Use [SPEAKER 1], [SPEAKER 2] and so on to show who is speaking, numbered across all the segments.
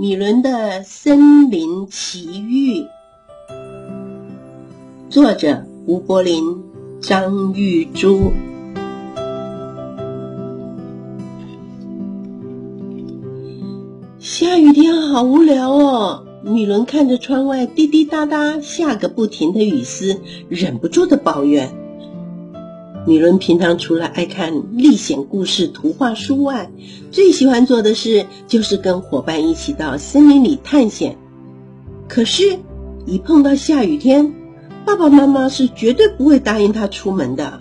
[SPEAKER 1] 米伦的森林奇遇，作者吴柏林、张玉珠。下雨天好无聊哦，米伦看着窗外滴滴答答下个不停的雨丝，忍不住的抱怨。米伦平常除了爱看历险故事图画书外，最喜欢做的事就是跟伙伴一起到森林里探险。可是，一碰到下雨天，爸爸妈妈是绝对不会答应他出门的。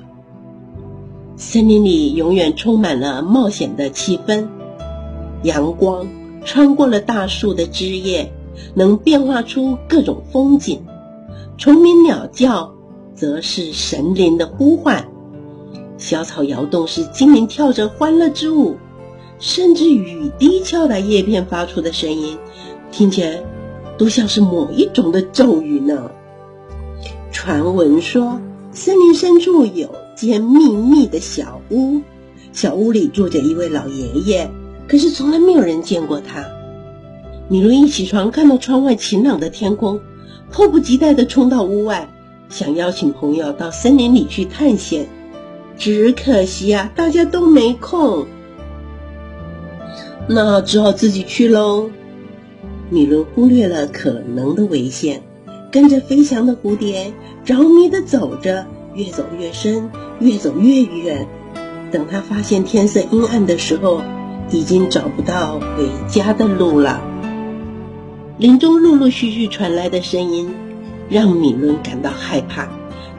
[SPEAKER 1] 森林里永远充满了冒险的气氛，阳光穿过了大树的枝叶，能变化出各种风景；虫鸣鸟叫，则是神灵的呼唤。小草摇动是精灵跳着欢乐之舞，甚至雨滴敲打叶片发出的声音，听起来都像是某一种的咒语呢。传闻说，森林深处有间秘密的小屋，小屋里住着一位老爷爷，可是从来没有人见过他。米伦一起床，看到窗外晴朗的天空，迫不及待地冲到屋外，想邀请朋友到森林里去探险。只可惜啊，大家都没空，那只好自己去喽。米伦忽略了可能的危险，跟着飞翔的蝴蝶着迷的走着，越走越深，越走越远。等他发现天色阴暗的时候，已经找不到回家的路了。林中陆陆续续传来的声音，让米伦感到害怕。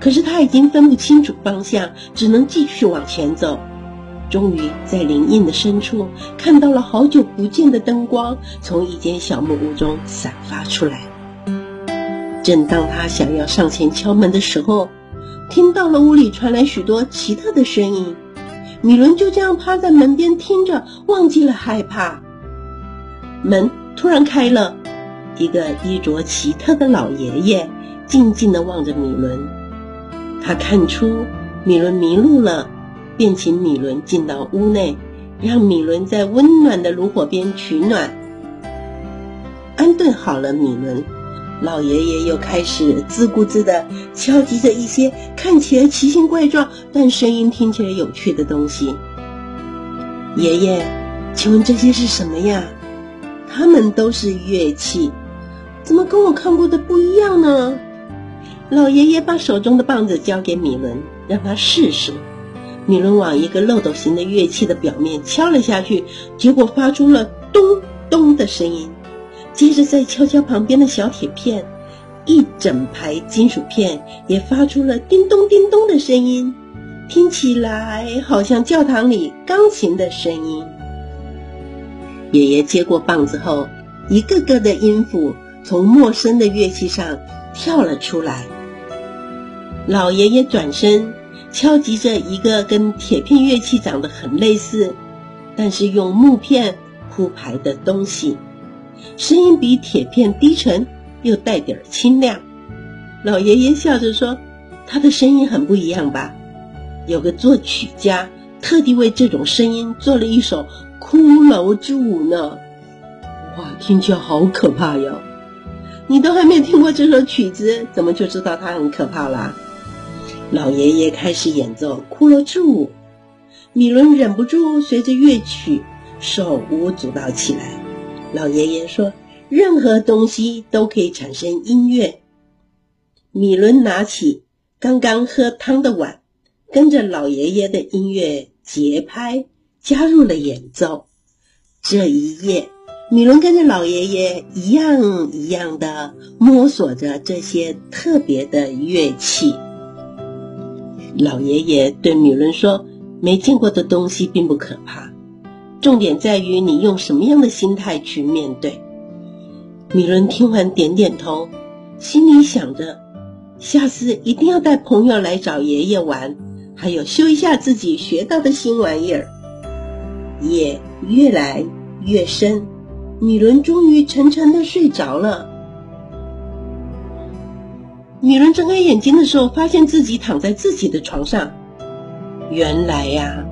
[SPEAKER 1] 可是他已经分不清楚方向，只能继续往前走。终于在林荫的深处看到了好久不见的灯光，从一间小木屋中散发出来。正当他想要上前敲门的时候，听到了屋里传来许多奇特的声音。米伦就这样趴在门边听着，忘记了害怕。门突然开了，一个衣着奇特的老爷爷静静地望着米伦。他看出米伦迷路了，便请米伦进到屋内，让米伦在温暖的炉火边取暖。安顿好了米伦，老爷爷又开始自顾自地敲击着一些看起来奇形怪状但声音听起来有趣的东西。爷爷，请问这些是什么呀？他们都是乐器，怎么跟我看过的不一样呢？老爷爷把手中的棒子交给米伦，让他试试。米伦往一个漏斗形的乐器的表面敲了下去，结果发出了咚咚的声音。接着再敲敲旁边的小铁片，一整排金属片也发出了叮咚叮咚的声音，听起来好像教堂里钢琴的声音。爷爷接过棒子后，一个个的音符从陌生的乐器上跳了出来。老爷爷转身敲击着一个跟铁片乐器长得很类似，但是用木片铺排的东西，声音比铁片低沉，又带点儿清亮。老爷爷笑着说：“他的声音很不一样吧？有个作曲家特地为这种声音做了一首骷髅之舞呢。”哇，听起来好可怕哟！你都还没听过这首曲子，怎么就知道它很可怕啦？老爷爷开始演奏骷髅之舞，米伦忍不住随着乐曲手舞足蹈起来。老爷爷说：“任何东西都可以产生音乐。”米伦拿起刚刚喝汤的碗，跟着老爷爷的音乐节拍加入了演奏。这一夜，米伦跟着老爷爷一样一样的摸索着这些特别的乐器。老爷爷对米伦说：“没见过的东西并不可怕，重点在于你用什么样的心态去面对。”米伦听完点点头，心里想着：下次一定要带朋友来找爷爷玩，还有修一下自己学到的新玩意儿。夜越来越深，米伦终于沉沉的睡着了。米伦睁开眼睛的时候，发现自己躺在自己的床上。原来呀，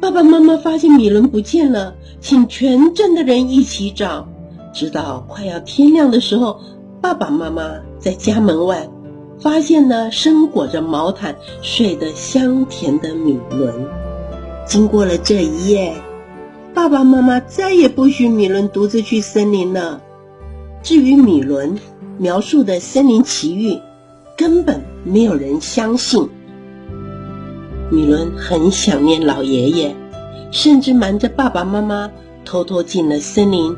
[SPEAKER 1] 爸爸妈妈发现米伦不见了，请全镇的人一起找，直到快要天亮的时候，爸爸妈妈在家门外发现了身裹着毛毯睡得香甜的米伦。经过了这一夜，爸爸妈妈再也不许米伦独自去森林了。至于米伦描述的森林奇遇，根本没有人相信。米伦很想念老爷爷，甚至瞒着爸爸妈妈偷偷进了森林。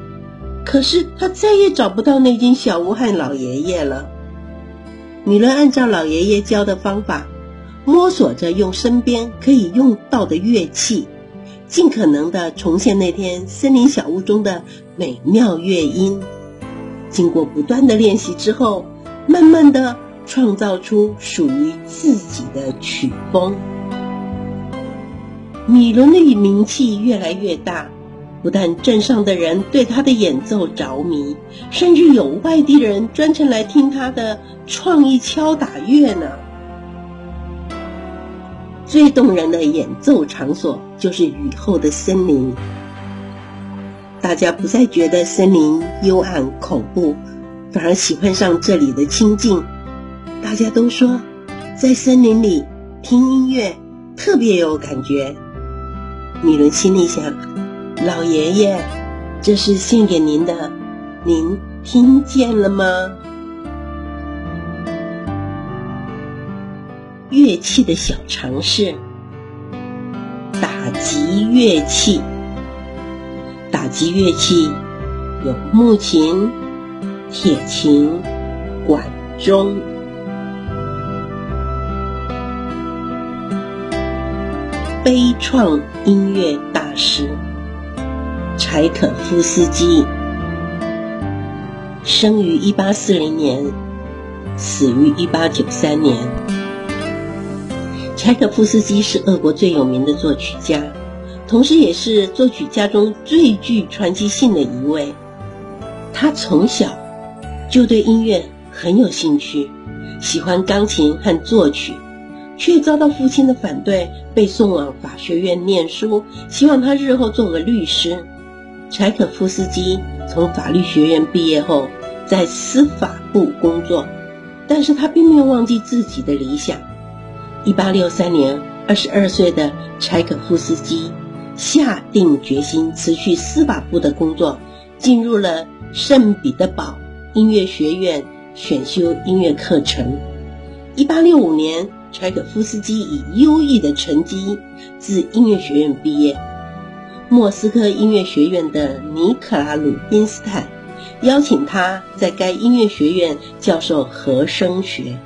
[SPEAKER 1] 可是他再也找不到那间小屋和老爷爷了。米伦按照老爷爷教的方法，摸索着用身边可以用到的乐器，尽可能的重现那天森林小屋中的美妙乐音。经过不断的练习之后，慢慢的创造出属于自己的曲风。米伦的名气越来越大，不但镇上的人对他的演奏着迷，甚至有外地人专程来听他的创意敲打乐呢。最动人的演奏场所就是雨后的森林。大家不再觉得森林幽暗恐怖，反而喜欢上这里的清静。大家都说，在森林里听音乐特别有感觉。女人心里想：老爷爷，这是献给您的，您听见了吗？乐器的小常识，打击乐器。打击乐器有木琴、铁琴、管钟。悲怆音乐大师柴可夫斯基，生于一八四零年，死于一八九三年。柴可夫斯基是俄国最有名的作曲家。同时，也是作曲家中最具传奇性的一位。他从小就对音乐很有兴趣，喜欢钢琴和作曲，却遭到父亲的反对，被送往法学院念书，希望他日后做个律师。柴可夫斯基从法律学院毕业后，在司法部工作，但是他并没有忘记自己的理想。一八六三年，二十二岁的柴可夫斯基。下定决心辞去司法部的工作，进入了圣彼得堡音乐学院选修音乐课程。一八六五年，柴可夫斯基以优异的成绩自音乐学院毕业。莫斯科音乐学院的尼克拉鲁宾斯坦邀请他在该音乐学院教授和声学，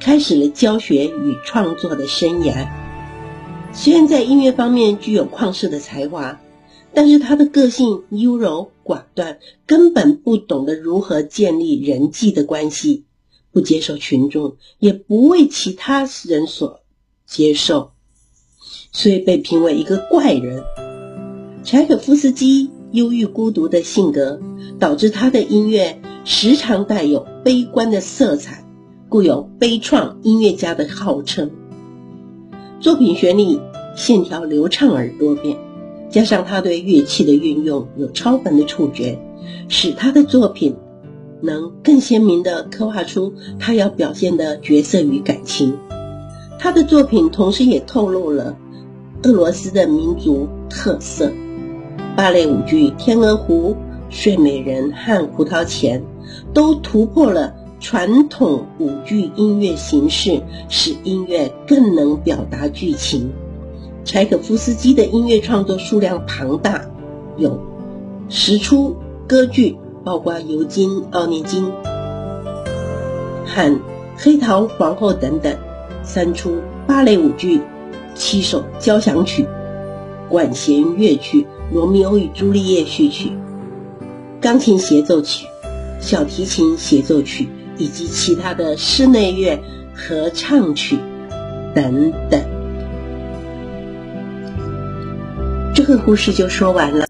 [SPEAKER 1] 开始了教学与创作的生涯。虽然在音乐方面具有旷世的才华，但是他的个性优柔寡断，根本不懂得如何建立人际的关系，不接受群众，也不为其他人所接受，所以被评为一个怪人。柴可夫斯基忧郁孤独的性格，导致他的音乐时常带有悲观的色彩，故有悲怆音乐家的号称。作品旋律线条流畅而多变，加上他对乐器的运用有超凡的触觉，使他的作品能更鲜明地刻画出他要表现的角色与感情。他的作品同时也透露了俄罗斯的民族特色。芭蕾舞剧《天鹅湖》《睡美人》和《胡桃钳》都突破了。传统舞剧音乐形式使音乐更能表达剧情。柴可夫斯基的音乐创作数量庞大，有十出歌剧，包括《尤金奥涅金》和《黑桃皇后》等等；三出芭蕾舞剧，七首交响曲、管弦乐曲《罗密欧与朱丽叶》序曲、钢琴协奏曲、小提琴协奏曲。以及其他的室内乐合唱曲等等，这个故事就说完了。